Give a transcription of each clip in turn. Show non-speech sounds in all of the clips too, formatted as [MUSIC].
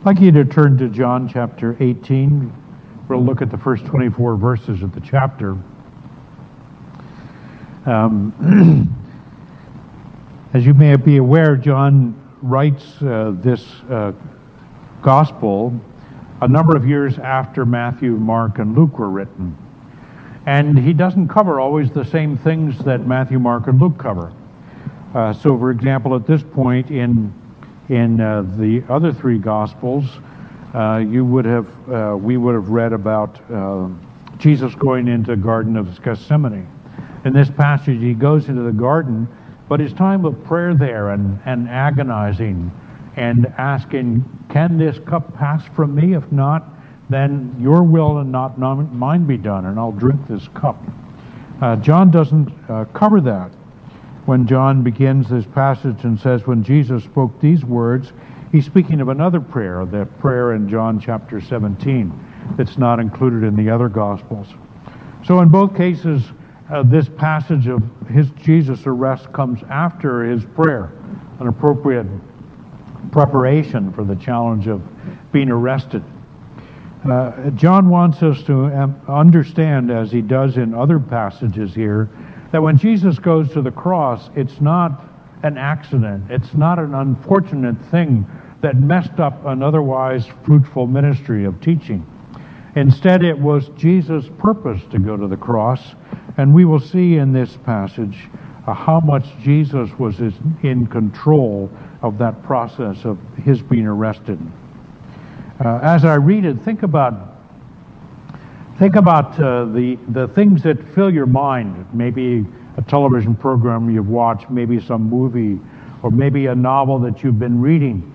I'd like you to turn to John chapter 18. We'll look at the first 24 verses of the chapter. Um, [CLEARS THROAT] as you may be aware, John writes uh, this uh, gospel a number of years after Matthew, Mark, and Luke were written. And he doesn't cover always the same things that Matthew, Mark, and Luke cover. Uh, so, for example, at this point in in uh, the other three Gospels, uh, you would have uh, we would have read about uh, Jesus going into the Garden of Gethsemane. In this passage, he goes into the garden, but his time of prayer there and, and agonizing and asking, Can this cup pass from me? If not, then your will and not mine be done, and I'll drink this cup. Uh, John doesn't uh, cover that when John begins this passage and says, When Jesus spoke these words, he's speaking of another prayer, the prayer in John chapter 17, that's not included in the other Gospels. So in both cases, uh, this passage of his Jesus' arrest comes after his prayer, an appropriate preparation for the challenge of being arrested. Uh, John wants us to um, understand, as he does in other passages here, that when Jesus goes to the cross, it's not an accident, it's not an unfortunate thing that messed up an otherwise fruitful ministry of teaching. Instead, it was Jesus' purpose to go to the cross, and we will see in this passage uh, how much Jesus was in control of that process of his being arrested. Uh, as I read it, think about think about uh, the the things that fill your mind. Maybe a television program you've watched, maybe some movie, or maybe a novel that you've been reading.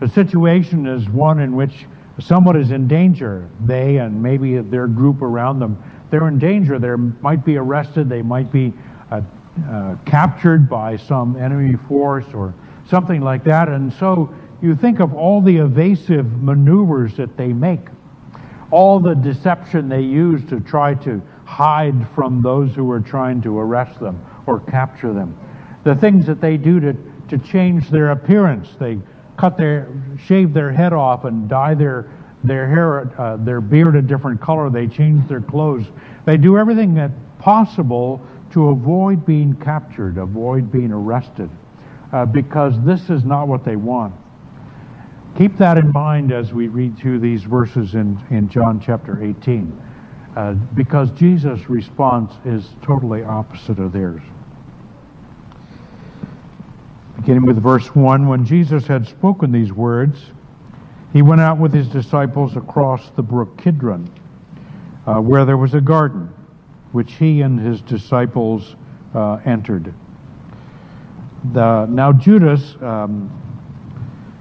The situation is one in which someone is in danger. They and maybe their group around them, they're in danger. They might be arrested. They might be uh, uh, captured by some enemy force or something like that. And so you think of all the evasive maneuvers that they make, all the deception they use to try to hide from those who are trying to arrest them or capture them, the things that they do to, to change their appearance. They cut their, shave their head off and dye their, their hair, uh, their beard a different color. They change their clothes. They do everything that possible to avoid being captured, avoid being arrested, uh, because this is not what they want. Keep that in mind as we read through these verses in, in John chapter 18, uh, because Jesus' response is totally opposite of theirs. Beginning with verse 1 When Jesus had spoken these words, he went out with his disciples across the brook Kidron, uh, where there was a garden which he and his disciples uh, entered. The, now Judas, um,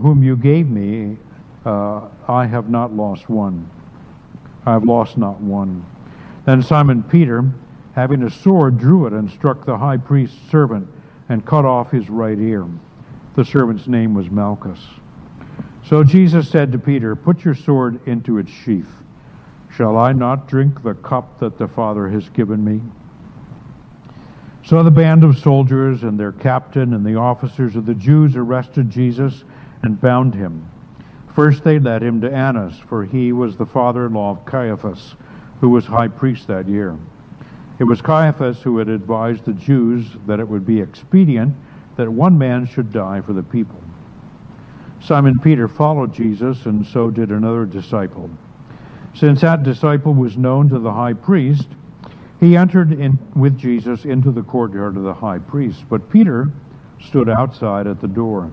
whom you gave me. Uh, I have not lost one. I have lost not one. Then Simon Peter, having a sword, drew it and struck the high priest's servant and cut off his right ear. The servant's name was Malchus. So Jesus said to Peter, Put your sword into its sheath. Shall I not drink the cup that the Father has given me? So the band of soldiers and their captain and the officers of the Jews arrested Jesus and bound him. First they led him to Annas, for he was the father in law of Caiaphas, who was high priest that year. It was Caiaphas who had advised the Jews that it would be expedient that one man should die for the people. Simon Peter followed Jesus, and so did another disciple. Since that disciple was known to the high priest, he entered in with Jesus into the courtyard of the high priest. But Peter stood outside at the door.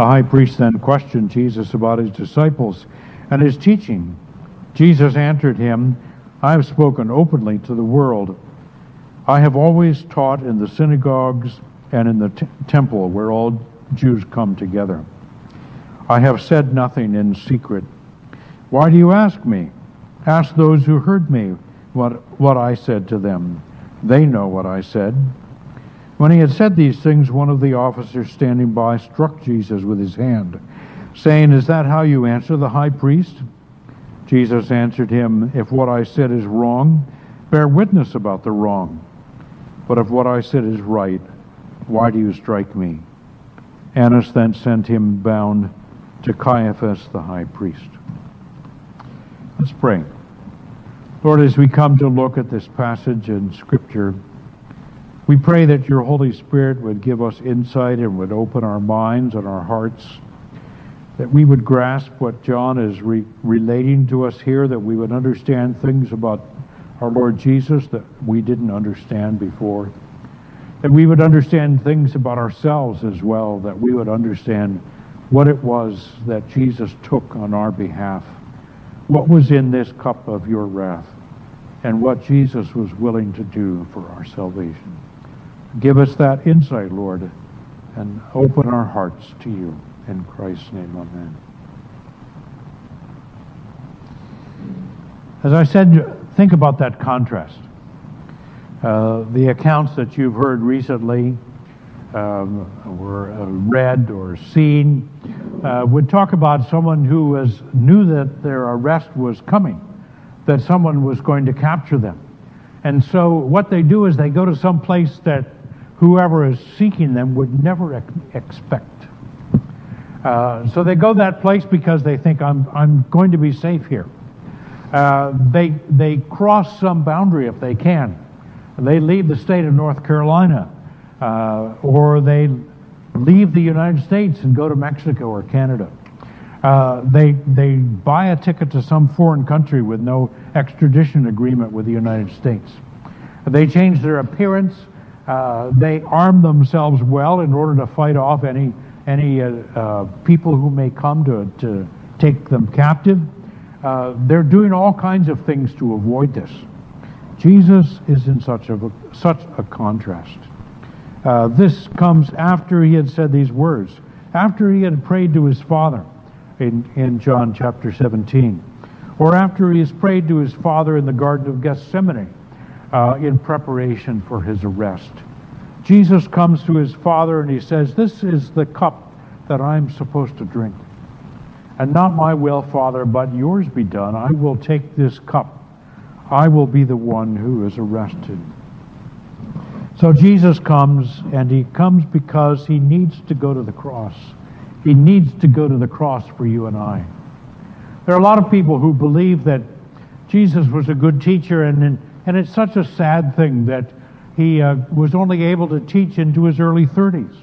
The high priest then questioned Jesus about his disciples and his teaching. Jesus answered him, I have spoken openly to the world. I have always taught in the synagogues and in the t- temple where all Jews come together. I have said nothing in secret. Why do you ask me? Ask those who heard me what, what I said to them. They know what I said. When he had said these things, one of the officers standing by struck Jesus with his hand, saying, Is that how you answer the high priest? Jesus answered him, If what I said is wrong, bear witness about the wrong. But if what I said is right, why do you strike me? Annas then sent him bound to Caiaphas the high priest. Let's pray. Lord, as we come to look at this passage in Scripture, we pray that your Holy Spirit would give us insight and would open our minds and our hearts, that we would grasp what John is re- relating to us here, that we would understand things about our Lord Jesus that we didn't understand before, that we would understand things about ourselves as well, that we would understand what it was that Jesus took on our behalf, what was in this cup of your wrath, and what Jesus was willing to do for our salvation. Give us that insight, Lord, and open our hearts to you. In Christ's name, amen. As I said, think about that contrast. Uh, the accounts that you've heard recently um, were uh, read or seen uh, would talk about someone who was knew that their arrest was coming, that someone was going to capture them. And so what they do is they go to some place that whoever is seeking them would never ex- expect. Uh, so they go that place because they think I'm I'm going to be safe here. Uh, they they cross some boundary if they can. They leave the state of North Carolina uh, or they leave the United States and go to Mexico or Canada. Uh, they, they buy a ticket to some foreign country with no extradition agreement with the United States. They change their appearance. Uh, they arm themselves well in order to fight off any, any uh, uh people who may come to, to take them captive. Uh, they're doing all kinds of things to avoid this. Jesus is in such a, such a contrast. This comes after he had said these words, after he had prayed to his Father in, in John chapter 17, or after he has prayed to his Father in the Garden of Gethsemane uh, in preparation for his arrest. Jesus comes to his Father and he says, This is the cup that I'm supposed to drink. And not my will, Father, but yours be done. I will take this cup. I will be the one who is arrested. So Jesus comes, and he comes because he needs to go to the cross. He needs to go to the cross for you and I. There are a lot of people who believe that Jesus was a good teacher, and, and it's such a sad thing that he uh, was only able to teach into his early 30s.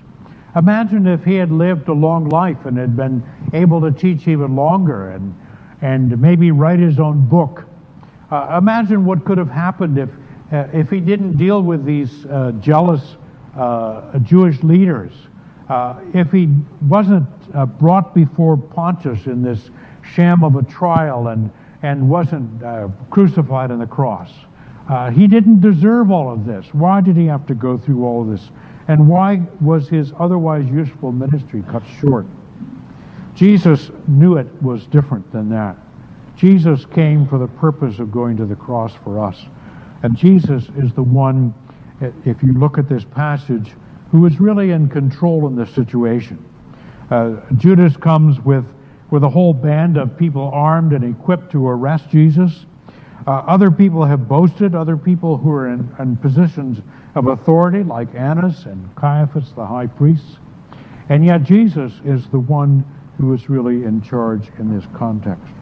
Imagine if he had lived a long life and had been able to teach even longer and, and maybe write his own book. Uh, imagine what could have happened if uh, if he didn't deal with these uh, jealous uh, Jewish leaders, uh, if he wasn't brought before Pontius in this sham of a trial and, and wasn't crucified on the cross, he didn't deserve all of this. Why did he have to go through all of this? And why was his otherwise useful ministry cut short? Jesus knew it was different than that. Jesus came for the purpose of going to the cross for us. And Jesus is the one, if you look at this passage, who is really in control in this situation. Uh, Judas comes with, with a whole band of people armed and equipped to arrest Jesus. Uh, other people have boasted, other people who are in, in positions of authority, like Annas and Caiaphas, the high priests. And yet Jesus is the one who is really in charge in this context.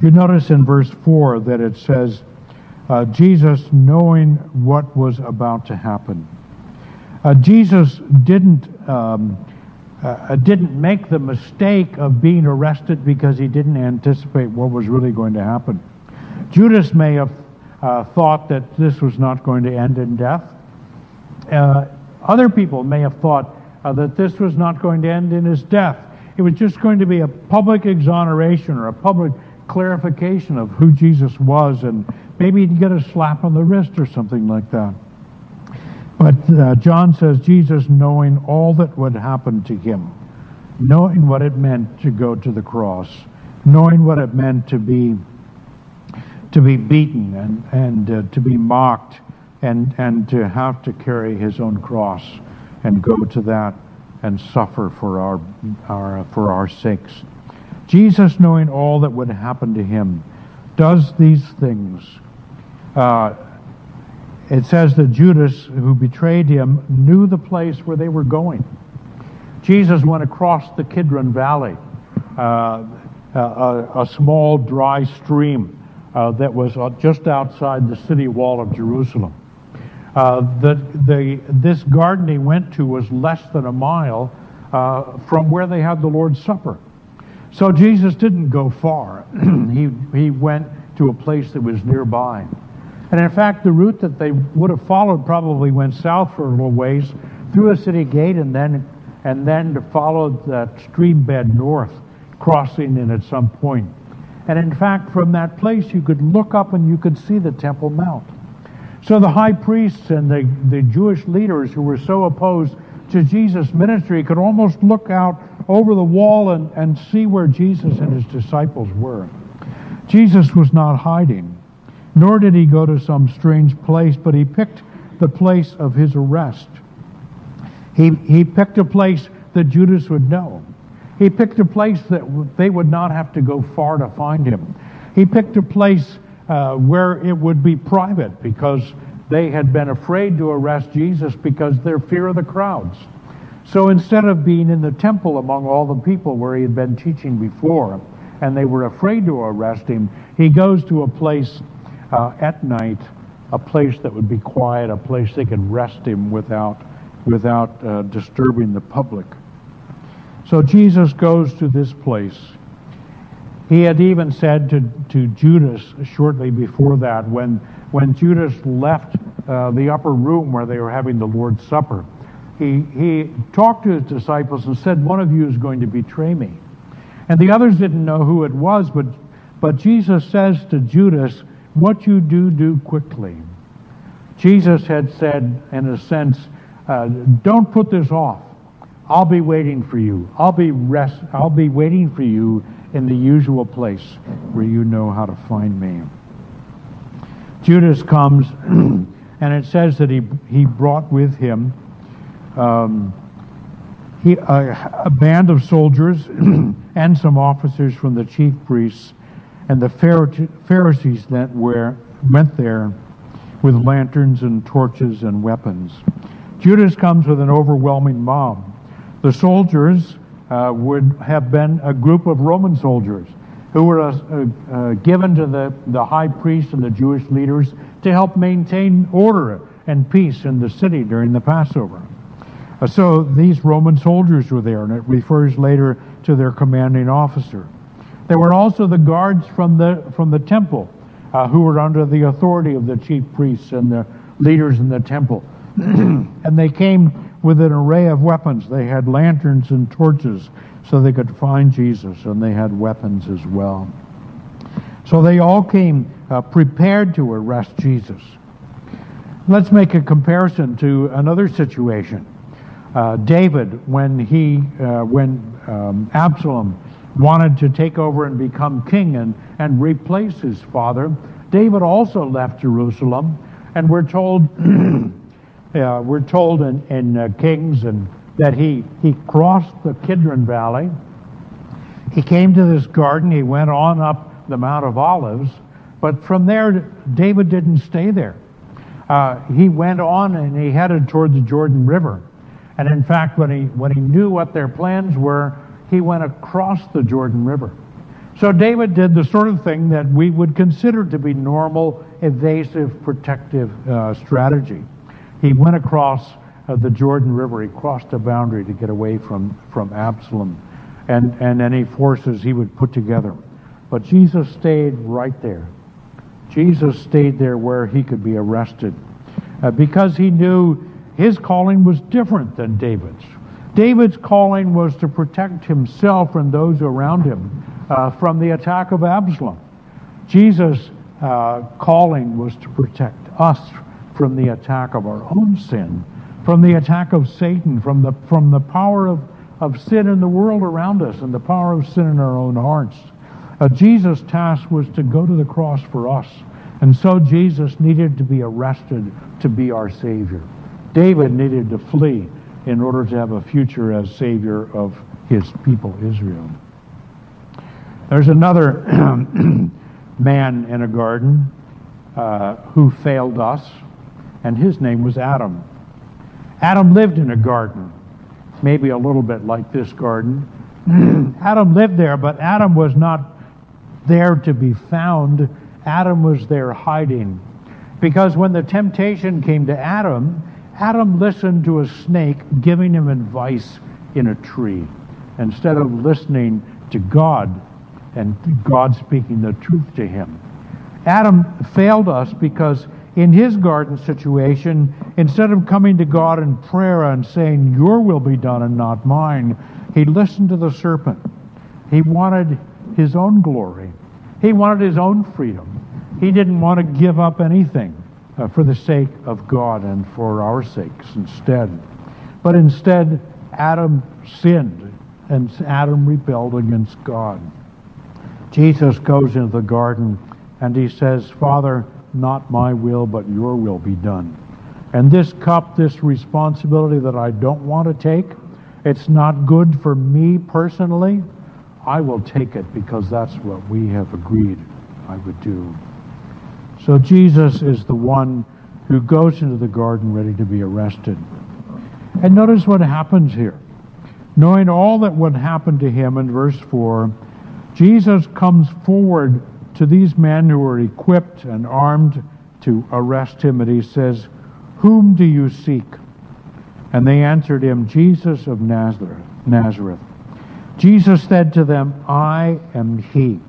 You notice in verse 4 that it says, uh, Jesus knowing what was about to happen. Uh, Jesus didn't um, uh, didn't make the mistake of being arrested because he didn't anticipate what was really going to happen. Judas may have uh, thought that this was not going to end in death. Uh, other people may have thought uh, that this was not going to end in his death. It was just going to be a public exoneration or a public clarification of who Jesus was, and maybe he'd get a slap on the wrist or something like that. But uh, John says Jesus, knowing all that would happen to him, knowing what it meant to go to the cross, knowing what it meant to be to be beaten and and uh, to be mocked and and to have to carry his own cross and go to that and suffer for our our for our sakes. Jesus, knowing all that would happen to him, does these things. Uh, it says that Judas, who betrayed him, knew the place where they were going. Jesus went across the Kidron Valley, uh, a, a, small dry stream uh, that was uh, just outside the city wall of Jerusalem. Uh, the, the, this garden he went to was less than a mile uh, from where they had the Lord's Supper. So Jesus didn't go far. [CLEARS THROAT] he, he went to a place that was nearby. And in fact, the route that they would have followed probably went south for a little ways through a city gate and then and then to follow that stream bed north, crossing in at some point. And in fact, from that place, you could look up and you could see the Temple Mount. So the high priests and the, the Jewish leaders who were so opposed to Jesus' ministry could almost look out over the wall and, and see where Jesus and his disciples were. Jesus was not hiding. Nor did he go to some strange place, but he picked the place of his arrest. He, he picked a place that Judas would know. He picked a place that they would not have to go far to find him. He picked a place uh, where it would be private because they had been afraid to arrest Jesus because their fear of the crowds. So instead of being in the temple among all the people where he had been teaching before, and they were afraid to arrest him, he goes to a place uh, at night, a place that would be quiet, a place they could rest him without, without uh, disturbing the public. So Jesus goes to this place. He had even said to, to Judas shortly before that, when, when Judas left uh, the upper room where they were having the Lord's Supper, he, he talked to his disciples and said, One of you is going to betray me. And the others didn't know who it was, but, but Jesus says to Judas, what you do, do quickly. Jesus had said, in a sense, uh, don't put this off. I'll be waiting for you. I'll be rest. I'll be waiting for you in the usual place where you know how to find me. Judas comes, [CLEARS THROAT] and it says that he he brought with him um, he, a, a band of soldiers [CLEARS THROAT] and some officers from the chief priests and the Pharisees that were, went there with lanterns and torches and weapons. Judas comes with an overwhelming mob. The soldiers uh, would have been a group of Roman soldiers who were uh, uh, given to the, the high priest and the Jewish leaders to help maintain order and peace in the city during the Passover. Uh, so these Roman soldiers were there, and it refers later to their commanding officer. There were also the guards from the, from the temple uh, who were under the authority of the chief priests and the leaders in the temple. [CLEARS THROAT] and they came with an array of weapons. They had lanterns and torches so they could find Jesus, and they had weapons as well. So they all came uh, prepared to arrest Jesus. Let's make a comparison to another situation. Uh, David, when he, uh, when um, Absalom wanted to take over and become king and, and replace his father. David also left Jerusalem, and we're told, [CLEARS THROAT] uh, we're told in, in uh, Kings and that he, he crossed the Kidron Valley. He came to this garden. He went on up the Mount of Olives. But from there, David didn't stay there. Uh, he went on and he headed toward the Jordan River. And in fact, when he, when he knew what their plans were, he went across the Jordan River. So David did the sort of thing that we would consider to be normal, evasive, protective uh, strategy. He went across uh, the Jordan River. He crossed a boundary to get away from, from Absalom and, and any forces he would put together. But Jesus stayed right there. Jesus stayed there where he could be arrested uh, because he knew his calling was different than David's. David's calling was to protect himself and those around him uh, from the attack of Absalom. Jesus' uh, calling was to protect us from the attack of our own sin, from the attack of Satan, from the, from the power of, of sin in the world around us and the power of sin in our own hearts. Uh, Jesus' task was to go to the cross for us. And so Jesus needed to be arrested to be our Savior. David needed to flee in order to have a future as Savior of his people, Israel. There's another [CLEARS THROAT] man in a garden uh, who failed us, and his name was Adam. Adam lived in a garden, maybe a little bit like this garden. [CLEARS THROAT] Adam lived there, but Adam was not there to be found. Adam was there hiding. Because when the temptation came to Adam, Adam listened to a snake giving him advice in a tree instead of listening to God and God speaking the truth to him. Adam failed us because in his garden situation, instead of coming to God in prayer and saying, Your will be done and not mine, he listened to the serpent. He wanted his own glory, he wanted his own freedom. He didn't want to give up anything uh, for the sake of God and for our sakes instead. But instead, Adam sinned and Adam rebelled against God. Jesus goes into the garden and he says, Father, not my will, but your will be done. And this cup, this responsibility that I don't want to take, it's not good for me personally. I will take it because that's what we have agreed I would do. So Jesus is the one who goes into the garden ready to be arrested. And notice what happens here. Knowing all that would happen to him in verse 4, Jesus comes forward to these men who were equipped and armed to arrest him, and he says, Whom do you seek? And they answered him, Jesus of Nazareth. Nazareth. Jesus said to them, I am he.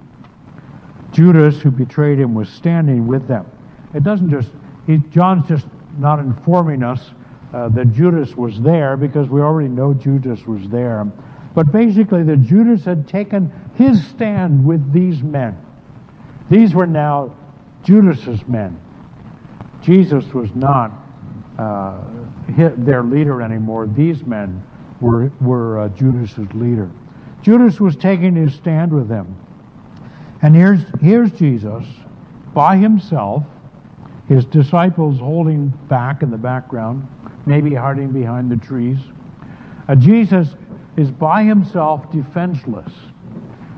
Judas, who betrayed him, was standing with them. It doesn't just, he, John's just not informing us uh, that Judas was there because we already know Judas was there. But basically, that Judas had taken his stand with these men. These were now Judas's men. Jesus was not uh, their leader anymore. These men were, were uh, Judas's leader. Judas was taking his stand with them. And here's, here's Jesus by himself, his disciples holding back in the background, maybe hiding behind the trees. Uh, Jesus is by himself defenseless.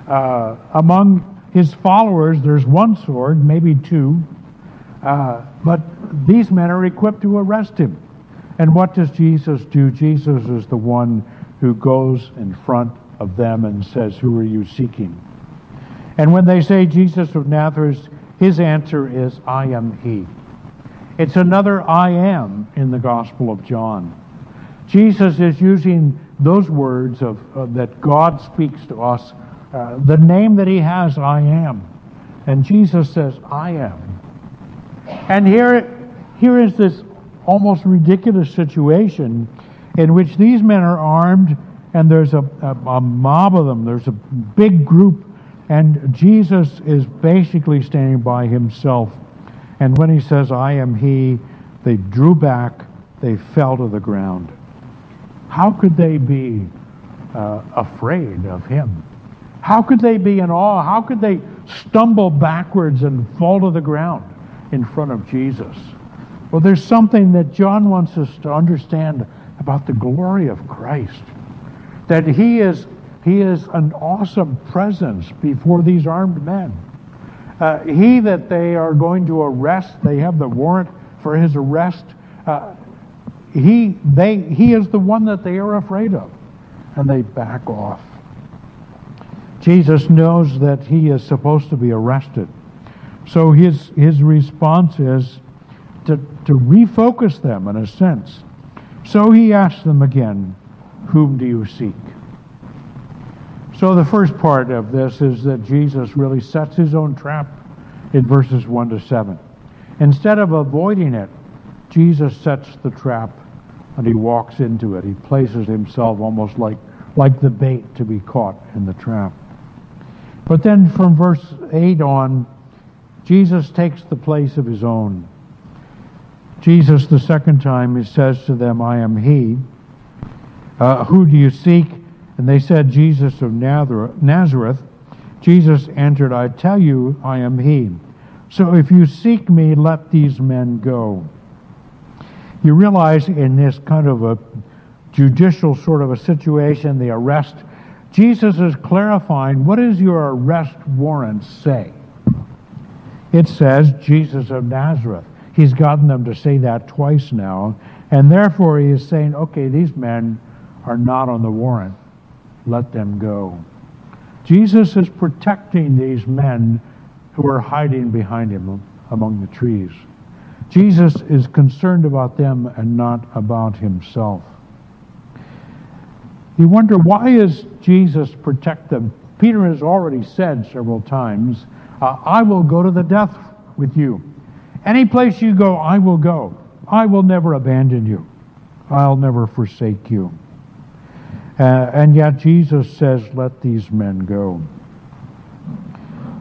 Uh, among his followers, there's one sword, maybe two, uh, but these men are equipped to arrest him. And what does Jesus do? Jesus is the one who goes in front of them and says, Who are you seeking? And when they say Jesus of Nazareth, his answer is, I am he. It's another I am in the Gospel of John. Jesus is using those words of, uh, that God speaks to us, uh, the name that he has, I am. And Jesus says, I am. And here, here is this almost ridiculous situation in which these men are armed and there's a, a, a mob of them. There's a big group and Jesus is basically standing by himself. And when he says, I am he, they drew back, they fell to the ground. How could they be uh, afraid of him? How could they be in awe? How could they stumble backwards and fall to the ground in front of Jesus? Well, there's something that John wants us to understand about the glory of Christ. That he is He is an awesome presence before these armed men. Uh, he that they are going to arrest, they have the warrant for his arrest. Uh, he, they, he is the one that they are afraid of, and they back off. Jesus knows that he is supposed to be arrested. So his, his response is to, to refocus them in a sense. So he asks them again, Whom do you seek? So the first part of this is that Jesus really sets his own trap in verses 1 to 7. Instead of avoiding it, Jesus sets the trap and he walks into it. He places himself almost like, like the bait to be caught in the trap. But then from verse 8 on, Jesus takes the place of his own. Jesus, the second time, he says to them, I am he. Uh, who do you seek? And they said, Jesus of Nazareth. Jesus answered, I tell you, I am he. So if you seek me, let these men go. You realize in this kind of a judicial sort of a situation, the arrest, Jesus is clarifying what does your arrest warrant say? It says Jesus of Nazareth. He's gotten them to say that twice now, and therefore he is saying, okay, these men are not on the warrant. Let them go. Jesus is protecting these men who are hiding behind him among the trees. Jesus is concerned about them and not about himself. You wonder why is Jesus protect them? Peter has already said several times, uh, I will go to the death with you. Any place you go, I will go. I will never abandon you. I'll never forsake you. Uh, and yet Jesus says, Let these men go.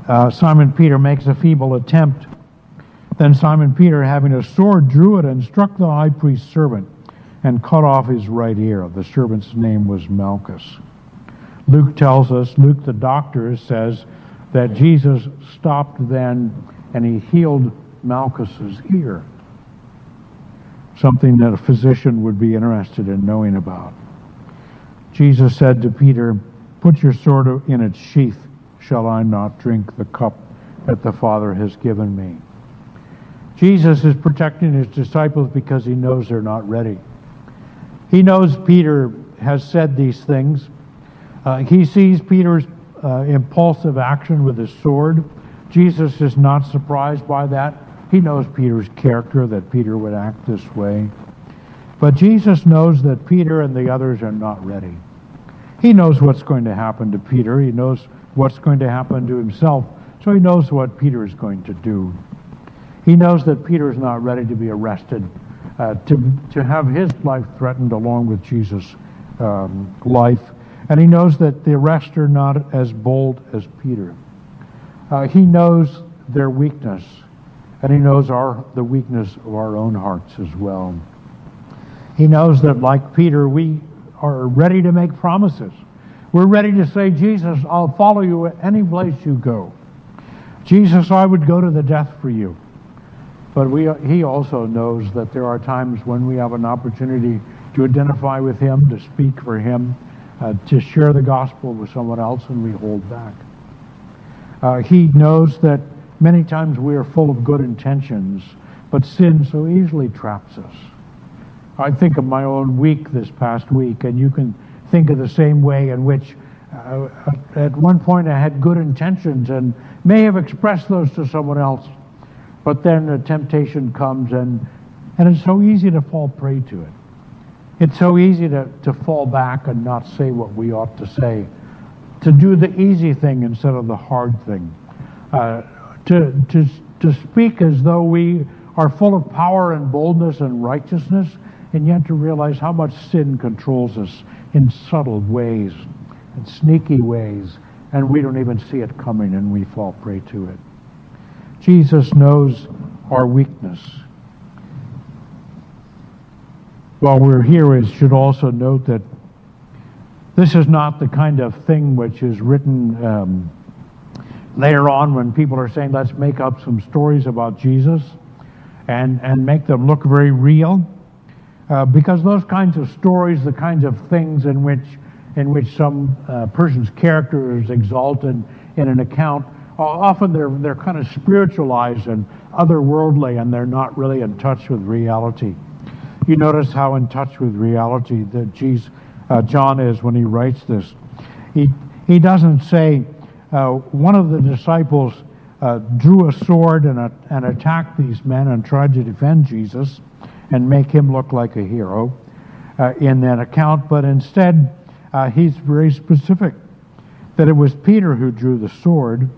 Uh, Simon Peter makes a feeble attempt. Then Simon Peter, having a sword, drew it and struck the high priest's servant and cut off his right ear. The servant's name was Malchus. Luke tells us, Luke the doctor says that Jesus stopped then and he healed Malchus's ear. Something that a physician would be interested in knowing about. Jesus said to Peter, Put your sword in its sheath. Shall I not drink the cup that the Father has given me? Jesus is protecting his disciples because he knows they're not ready. He knows Peter has said these things. Uh, he sees Peter's uh, impulsive action with his sword. Jesus is not surprised by that. He knows Peter's character, that Peter would act this way. But Jesus knows that Peter and the others are not ready. He knows what's going to happen to Peter. He knows what's going to happen to himself. So he knows what Peter is going to do. He knows that Peter is not ready to be arrested, uh, to, to have his life threatened along with Jesus' um, life. And he knows that the rest are not as bold as Peter. Uh, he knows their weakness, and he knows our, the weakness of our own hearts as well. He knows that, like Peter, we are ready to make promises. We're ready to say, Jesus, I'll follow you any place you go. Jesus, I would go to the death for you. But we, he also knows that there are times when we have an opportunity to identify with him, to speak for him, uh, to share the gospel with someone else, and we hold back. Uh, he knows that many times we are full of good intentions, but sin so easily traps us. I think of my own week this past week, and you can think of the same way in which uh, at one point I had good intentions and may have expressed those to someone else but then a temptation comes, and, and it's so easy to fall prey to it. It's so easy to, to fall back and not say what we ought to say, to do the easy thing instead of the hard thing, uh, to, to, to speak as though we are full of power and boldness and righteousness, and yet to realize how much sin controls us in subtle ways and sneaky ways, and we don't even see it coming and we fall prey to it. Jesus knows our weakness. While we're here, we should also note that this is not the kind of thing which is written um, later on when people are saying, let's make up some stories about Jesus and, and make them look very real. Uh, because those kinds of stories, the kinds of things in which in which some uh, person's character is exalted in an account, often they're, they're kind of spiritualized and otherworldly and they're not really in touch with reality. You notice how in touch with reality that Jesus, uh, John is when he writes this. He, he doesn't say, uh, one of the disciples uh, drew a sword and, a, and attacked these men and tried to defend Jesus and make him look like a hero uh, in that account, but instead uh, he's very specific that it was Peter who drew the sword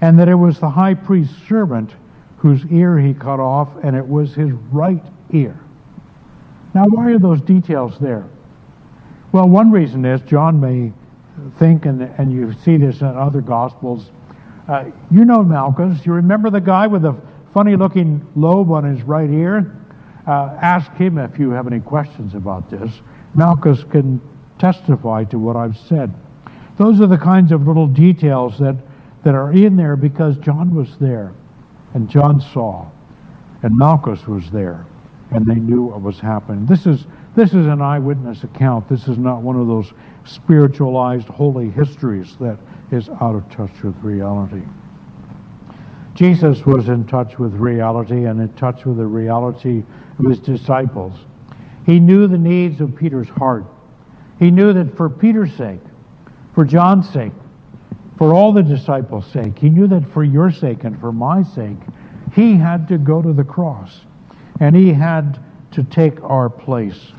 and that it was the high priest's servant whose ear he cut off, and it was his right ear. Now, why are those details there? Well, one reason is John may think, and, and you see this in other Gospels, uh, you know Malchus. You remember the guy with the funny looking lobe on his right ear? Uh, ask him if you have any questions about this. Malchus can testify to what I've said. Those are the kinds of little details that, that are in there because John was there and John saw and Malchus was there and they knew what was happening. This is, this is an eyewitness account. This is not one of those spiritualized holy histories that is out of touch with reality. Jesus was in touch with reality and in touch with the reality of his disciples. He knew the needs of Peter's heart. He knew that for Peter's sake, for John's sake, for all the disciples' sake, he knew that for your sake and for my sake, he had to go to the cross and he had to take our place.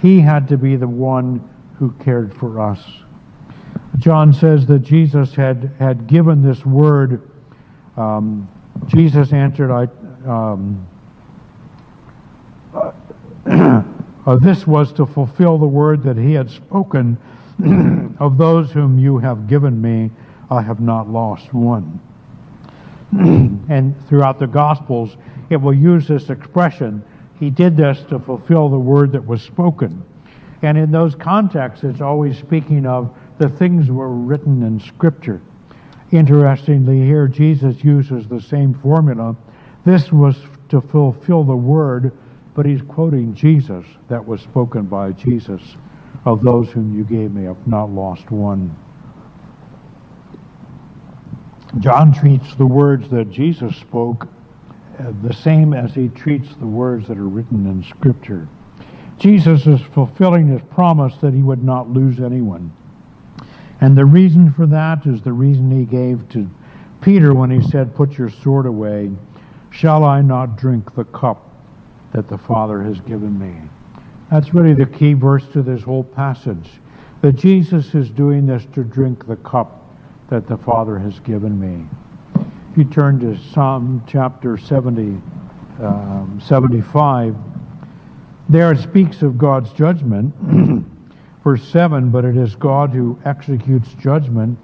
He had to be the one who cared for us. John says that Jesus had, had given this word. Um, Jesus answered, I, um, uh, [CLEARS THROAT] this was to fulfill the word that he had spoken [CLEARS THROAT] of those whom you have given me, I have not lost one. [CLEARS THROAT] and throughout the Gospels, it will use this expression. He did this to fulfill the word that was spoken. And in those contexts, it's always speaking of the things were written in Scripture. Interestingly, here Jesus uses the same formula. This was to fulfill the word, but he's quoting Jesus that was spoken by Jesus. Of those whom you gave me, I've not lost one. John treats the words that Jesus spoke uh, the same as he treats the words that are written in Scripture. Jesus is fulfilling his promise that he would not lose anyone. And the reason for that is the reason he gave to Peter when he said, Put your sword away. Shall I not drink the cup that the Father has given me? That's really the key verse to this whole passage. That Jesus is doing this to drink the cup that the Father has given me. If you turn to Psalm chapter 70, um, 75, there it speaks of God's judgment. [CLEARS THROAT] Verse 7 But it is God who executes judgment,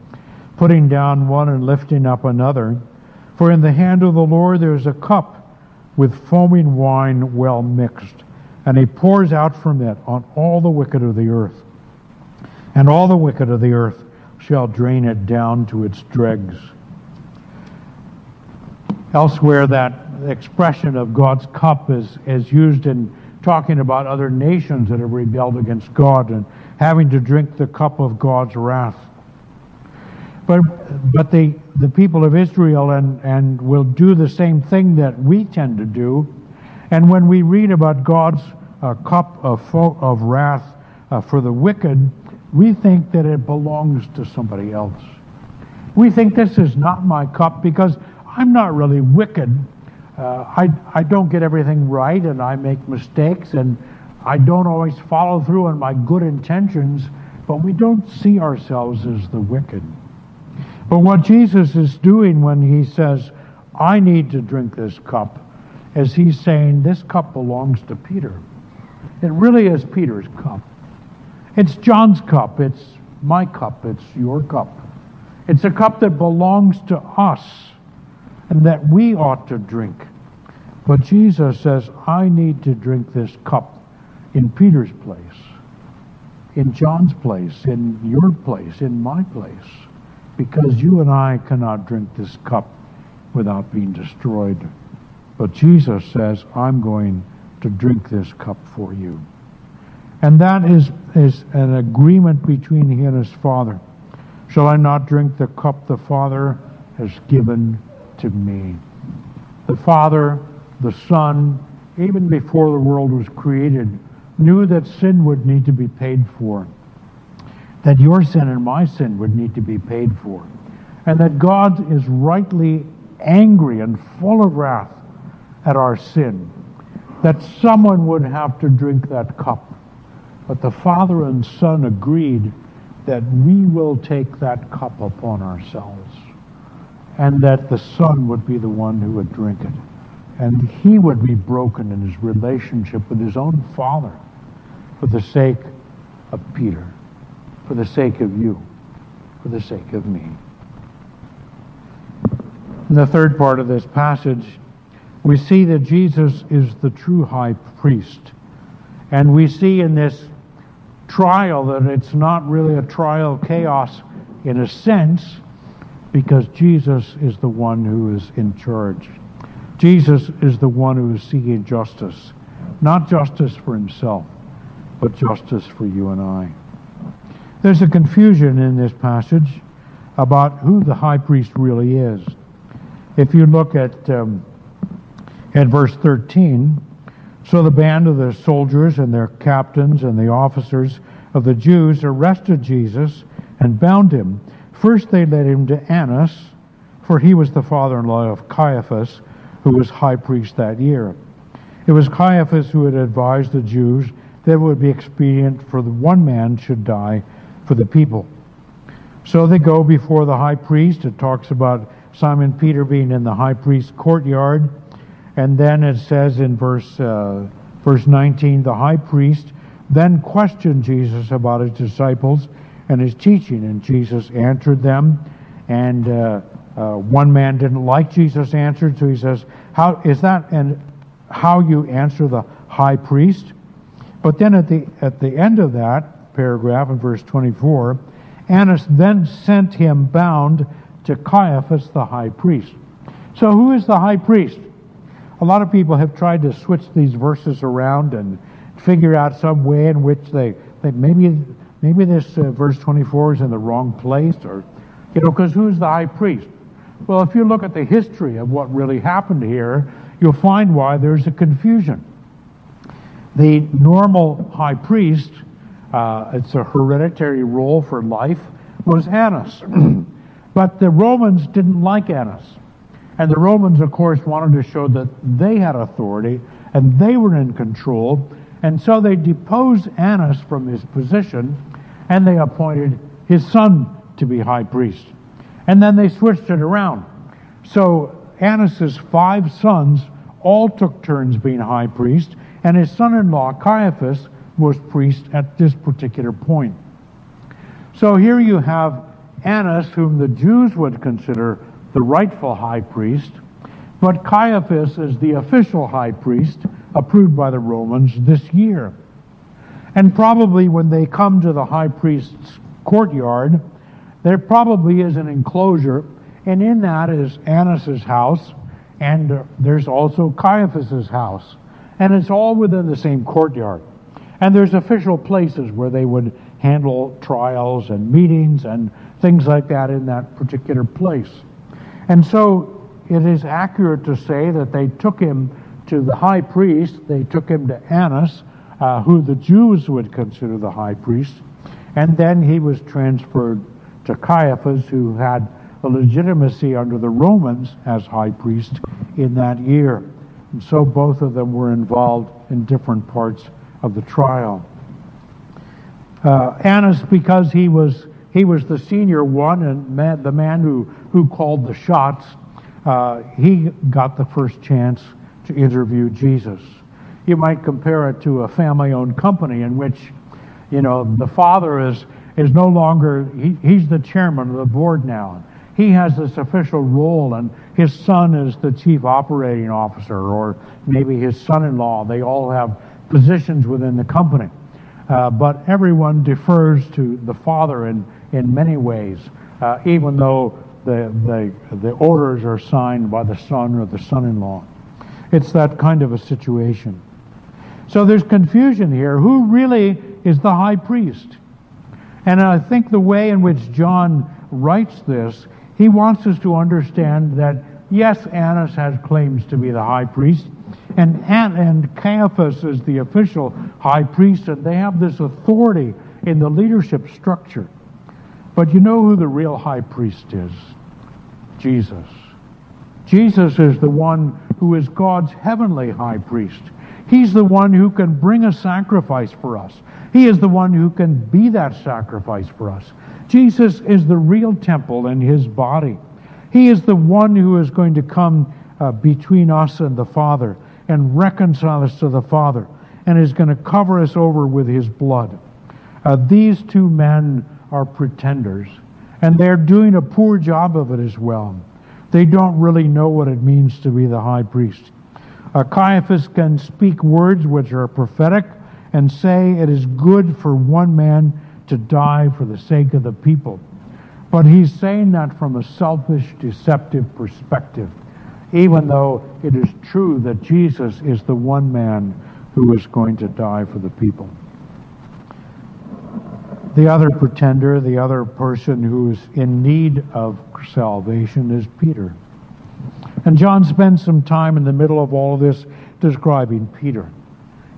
putting down one and lifting up another. For in the hand of the Lord there is a cup with foaming wine well mixed, and he pours out from it on all the wicked of the earth. And all the wicked of the earth shall drain it down to its dregs. Elsewhere, that expression of God's cup is, is used in talking about other nations that have rebelled against God and having to drink the cup of God's wrath. But, but the, the people of Israel and, and will do the same thing that we tend to do. And when we read about God's uh, cup of, of wrath uh, for the wicked, we think that it belongs to somebody else. We think this is not my cup because I'm not really wicked. Uh, I, I don't get everything right and I make mistakes and I don't always follow through on my good intentions, but we don't see ourselves as the wicked. But what Jesus is doing when he says, I need to drink this cup, is he's saying, This cup belongs to Peter. It really is Peter's cup. It's John's cup. It's my cup. It's your cup. It's a cup that belongs to us and that we ought to drink. But Jesus says, I need to drink this cup in Peter's place, in John's place, in your place, in my place, because you and I cannot drink this cup without being destroyed. But Jesus says, I'm going to drink this cup for you. And that is, is an agreement between he and his father. Shall I not drink the cup the Father has given to me? The Father, the Son, even before the world was created, knew that sin would need to be paid for, that your sin and my sin would need to be paid for, and that God is rightly angry and full of wrath at our sin, that someone would have to drink that cup. But the Father and Son agreed that we will take that cup upon ourselves, and that the Son would be the one who would drink it. And he would be broken in his relationship with his own Father for the sake of Peter, for the sake of you, for the sake of me. In the third part of this passage, we see that Jesus is the true high priest. And we see in this trial that it's not really a trial of chaos in a sense, because Jesus is the one who is in charge. Jesus is the one who is seeking justice, not justice for himself, but justice for you and I. There's a confusion in this passage about who the high priest really is. If you look at um, at verse 13, so the band of the soldiers and their captains and the officers of the Jews arrested Jesus and bound him. First they led him to Annas, for he was the father-in-law of Caiaphas, who was high priest that year. It was Caiaphas who had advised the Jews that it would be expedient for the one man should die for the people. So they go before the high priest. It talks about Simon Peter being in the high priest's courtyard. And then it says in verse, uh, verse 19, the high priest then questioned Jesus about his disciples and his teaching. And Jesus answered them. And uh, uh, one man didn't like Jesus' answer, so he says, How is that and how you answer the high priest? But then at the, at the end of that paragraph in verse 24, Annas then sent him bound to Caiaphas the high priest. So, who is the high priest? A lot of people have tried to switch these verses around and figure out some way in which they, they maybe maybe this uh, verse 24 is in the wrong place or you know because who's the high priest? Well if you look at the history of what really happened here you'll find why there's a confusion. The normal high priest uh, it's a hereditary role for life was annas. [CLEARS THROAT] But the romans didn't like annas and the romans of course wanted to show that they had authority and they were in control and so they deposed Annas from his position and they appointed his son to be high priest. And then they switched it around. So Annas's five sons all took turns being high priest, and his son in law, Caiaphas, was priest at this particular point. So here you have Annas, whom the Jews would consider the rightful high priest, but Caiaphas is the official high priest approved by the Romans this year. And probably when they come to the high priest's courtyard, there probably is an enclosure, and in that is Annas's house, and there's also Caiaphas's house. And it's all within the same courtyard. And there's official places where they would handle trials and meetings and things like that in that particular place. And so it is accurate to say that they took him to the high priest. They took him to Annas, uh, who the Jews would consider the high priest. And then he was transferred to Caiaphas, who had a legitimacy under the Romans as high priest in that year. And so both of them were involved in different parts of the trial. Uh, Annas, because he was he was the senior one and man, the man who, who called the shots, uh, he got the first chance to interview Jesus. You might compare it to a family owned company in which, you know, the father is, is no longer, he, he's the chairman of the board now. He has this official role, and his son is the chief operating officer, or maybe his son in law. They all have positions within the company. Uh, but everyone defers to the father in, in many ways, uh, even though the, the, the orders are signed by the son or the son in law. It's that kind of a situation. So there's confusion here. Who really is the high priest. And I think the way in which John writes this, he wants us to understand that, yes, Annas has claims to be the high priest, and, and Caiaphas is the official high priest, and they have this authority in the leadership structure. But you know who the real high priest is? Jesus. Jesus is the one who is God's heavenly high priest. He's the one who can bring a sacrifice for us. He is the one who can be that sacrifice for us. Jesus is the real temple in his body. He is the one who is going to come uh, between us and the Father and reconcile us to the Father and is going to cover us over with his blood. Uh, these two men are pretenders, and they're doing a poor job of it as well. They don't really know what it means to be the high priest. Uh, Caiaphas can speak words which are prophetic and say it is good for one man to die for the sake of the people. But he's saying that from a selfish, deceptive perspective, even though it is true that Jesus is the one man who is going to die for the people. The other pretender, the other person who is in need of salvation is Peter. And John spends some time in the middle of all of this describing Peter.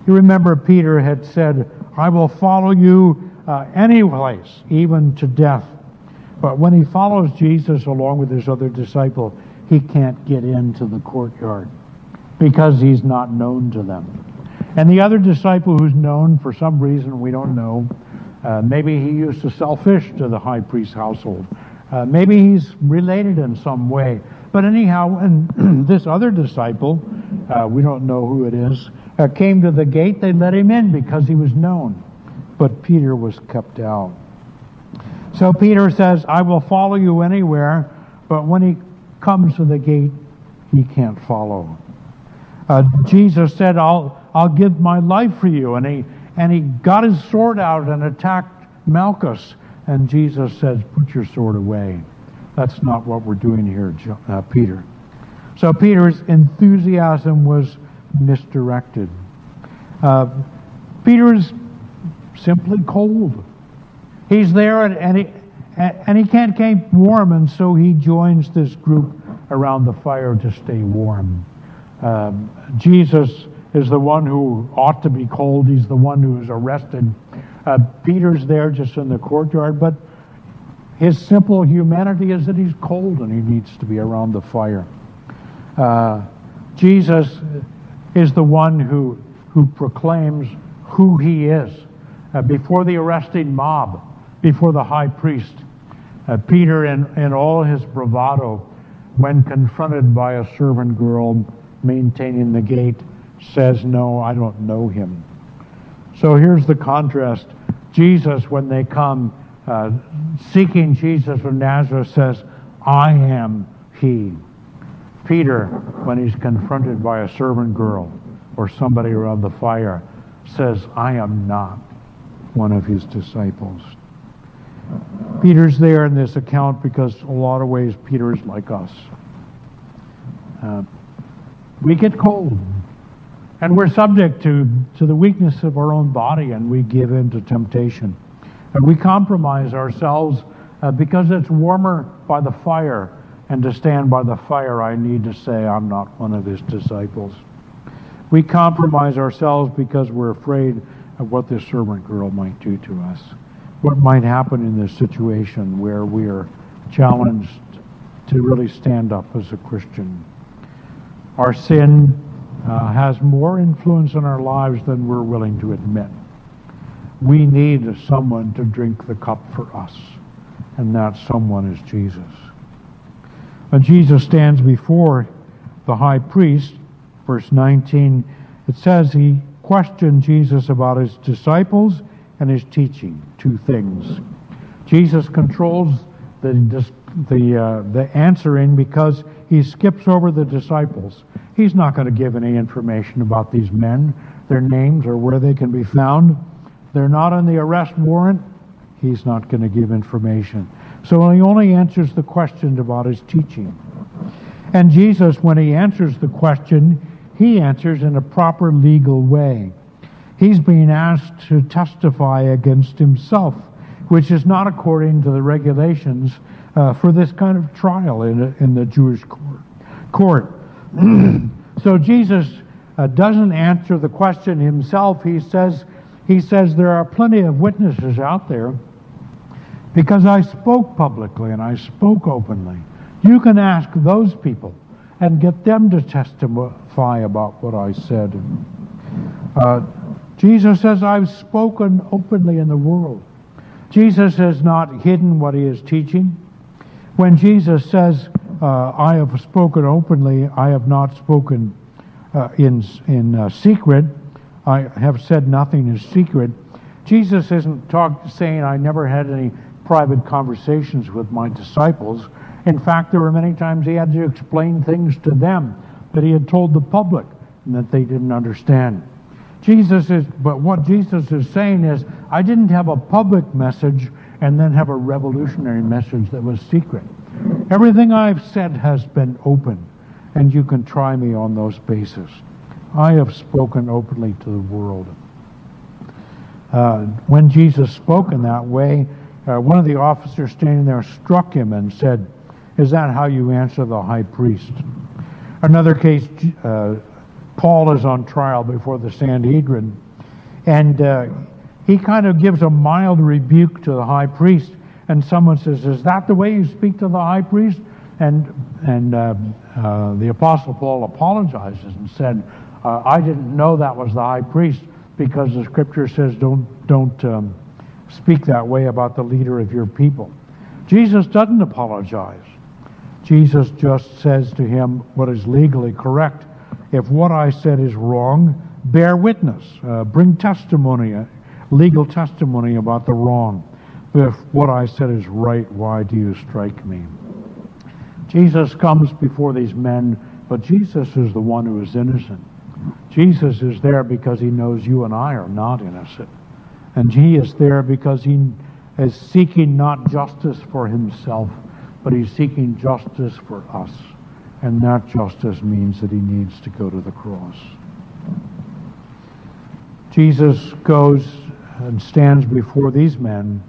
You remember Peter had said, I will follow you uh, any place, even to death. But when he follows Jesus along with his other disciple, he can't get into the courtyard because he's not known to them. And the other disciple who's known for some reason we don't know, uh, maybe he used to sell fish to the high priest's household. Uh, maybe he's related in some way. But anyhow, and [CLEARS THROAT] this other disciple, uh, we don't know who it is, uh, came to the gate, they let him in because he was known. But Peter was kept out. So Peter says, I will follow you anywhere, but when he comes to the gate, he can't follow. Uh, Jesus said, I'll, I'll give my life for you. And he, and he got his sword out and attacked Malchus. And Jesus says, Put your sword away. That's not what we're doing here, uh, Peter. So Peter's enthusiasm was misdirected. Uh, Peter's simply cold. He's there and, and, he, and he can't keep warm, and so he joins this group around the fire to stay warm. Um, Jesus is the one who ought to be cold. He's the one who is arrested. Uh, Peter's there just in the courtyard, but his simple humanity is that he's cold and he needs to be around the fire. Uh, Jesus is the one who, who proclaims who he is uh, before the arresting mob, before the high priest. Uh, Peter, in, in all his bravado, when confronted by a servant girl maintaining the gate, says, No, I don't know him. So here's the contrast. Jesus, when they come uh, seeking Jesus from Nazareth, says, I am he. Peter, when he's confronted by a servant girl or somebody around the fire, says, I am not one of his disciples. Peter's there in this account because a lot of ways Peter is like us. Uh, we get cold. And we're subject to, to the weakness of our own body and we give in to temptation. And we compromise ourselves uh, because it's warmer by the fire. And to stand by the fire, I need to say, I'm not one of his disciples. We compromise ourselves because we're afraid of what this servant girl might do to us. What might happen in this situation where we are challenged to really stand up as a Christian. Our sin uh, has more influence in our lives than we're willing to admit. We need someone to drink the cup for us, and that someone is Jesus. When Jesus stands before the high priest, verse 19, it says he questioned Jesus about his disciples and his teaching, two things. Jesus controls the, the, uh, the answering because he skips over the disciples. He's not going to give any information about these men, their names, or where they can be found. They're not on the arrest warrant. He's not going to give information. So he only answers the question about his teaching. And Jesus, when he answers the question, he answers in a proper legal way. he's being asked to testify against himself, which is not according to the regulations uh, for this kind of trial in, in the Jewish court. court. [CLEARS THROAT] so Jesus uh, doesn't answer the question himself. He says, he says, There are plenty of witnesses out there because I spoke publicly and I spoke openly. You can ask those people and get them to testify about what I said. Uh, Jesus says, I've spoken openly in the world. Jesus has not hidden what he is teaching. When Jesus says, uh, I have spoken openly, I have not spoken uh, in, in uh, secret, I have said nothing in secret. Jesus isn't talk, saying, I never had any private conversations with my disciples. In fact, there were many times he had to explain things to them that he had told the public and that they didn't understand. Jesus is, but what Jesus is saying is, I didn't have a public message and then have a revolutionary message that was secret. Everything I've said has been open, and you can try me on those bases. I have spoken openly to the world. Uh, when Jesus spoke in that way, uh, one of the officers standing there struck him and said, Is that how you answer the high priest? Another case, uh, Paul is on trial before the Sanhedrin, and uh, he kind of gives a mild rebuke to the high priest. And someone says, Is that the way you speak to the high priest? And, and uh, uh, the Apostle Paul apologizes and said, uh, I didn't know that was the high priest because the scripture says, Don't, don't um, speak that way about the leader of your people. Jesus doesn't apologize. Jesus just says to him what is legally correct. If what I said is wrong, bear witness, uh, bring testimony, uh, legal testimony about the wrong. If what I said is right, why do you strike me? Jesus comes before these men, but Jesus is the one who is innocent. Jesus is there because he knows you and I are not innocent. And he is there because he is seeking not justice for himself, but he's seeking justice for us. And that justice means that he needs to go to the cross. Jesus goes and stands before these men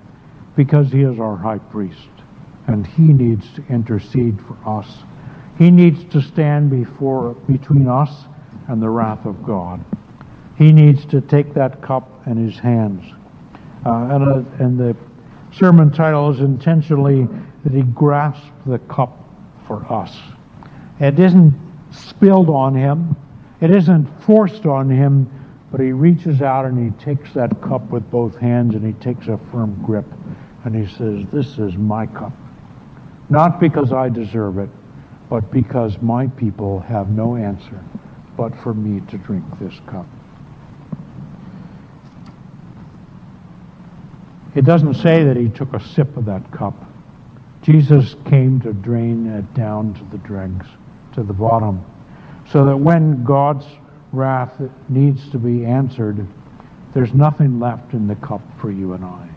because he is our high priest. And he needs to intercede for us. He needs to stand before between us and the wrath of God. He needs to take that cup in his hands. Uh, and, uh, and the sermon title is intentionally that he grasps the cup for us. It isn't spilled on him, it isn't forced on him, but he reaches out and he takes that cup with both hands and he takes a firm grip and he says, This is my cup. Not because I deserve it, but because my people have no answer but for me to drink this cup. It doesn't say that he took a sip of that cup. Jesus came to drain it down to the dregs, to the bottom, so that when God's wrath needs to be answered, there's nothing left in the cup for you and I.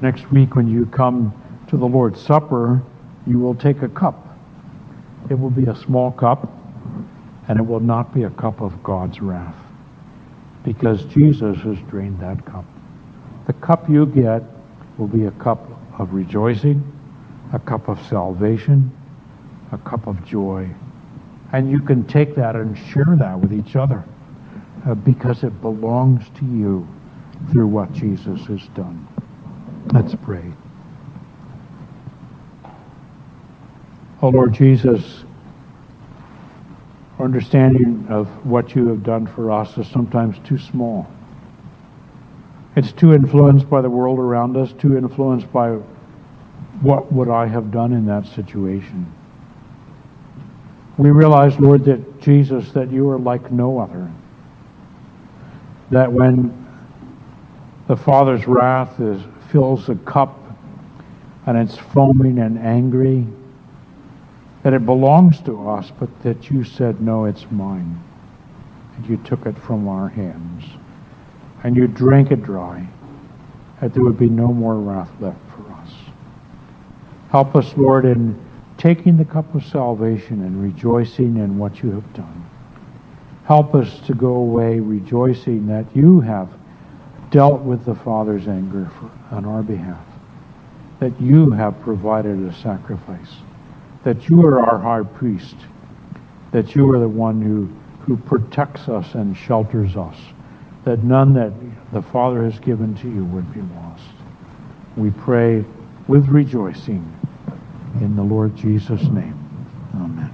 Next week, when you come to the Lord's Supper, you will take a cup. It will be a small cup, and it will not be a cup of God's wrath, because Jesus has drained that cup. The cup you get will be a cup of rejoicing, a cup of salvation, a cup of joy. And you can take that and share that with each other uh, because it belongs to you through what Jesus has done. Let's pray. Oh Lord Jesus, our understanding of what you have done for us is sometimes too small. It's too influenced by the world around us, too influenced by what would I have done in that situation. We realize, Lord, that Jesus, that you are like no other. That when the Father's wrath is, fills a cup and it's foaming and angry, that it belongs to us, but that you said, No, it's mine. And you took it from our hands and you drank it dry, that there would be no more wrath left for us. Help us, Lord, in taking the cup of salvation and rejoicing in what you have done. Help us to go away rejoicing that you have dealt with the Father's anger for, on our behalf, that you have provided a sacrifice, that you are our high priest, that you are the one who, who protects us and shelters us, that none that the Father has given to you would be lost. We pray with rejoicing in the Lord Jesus' name. Amen.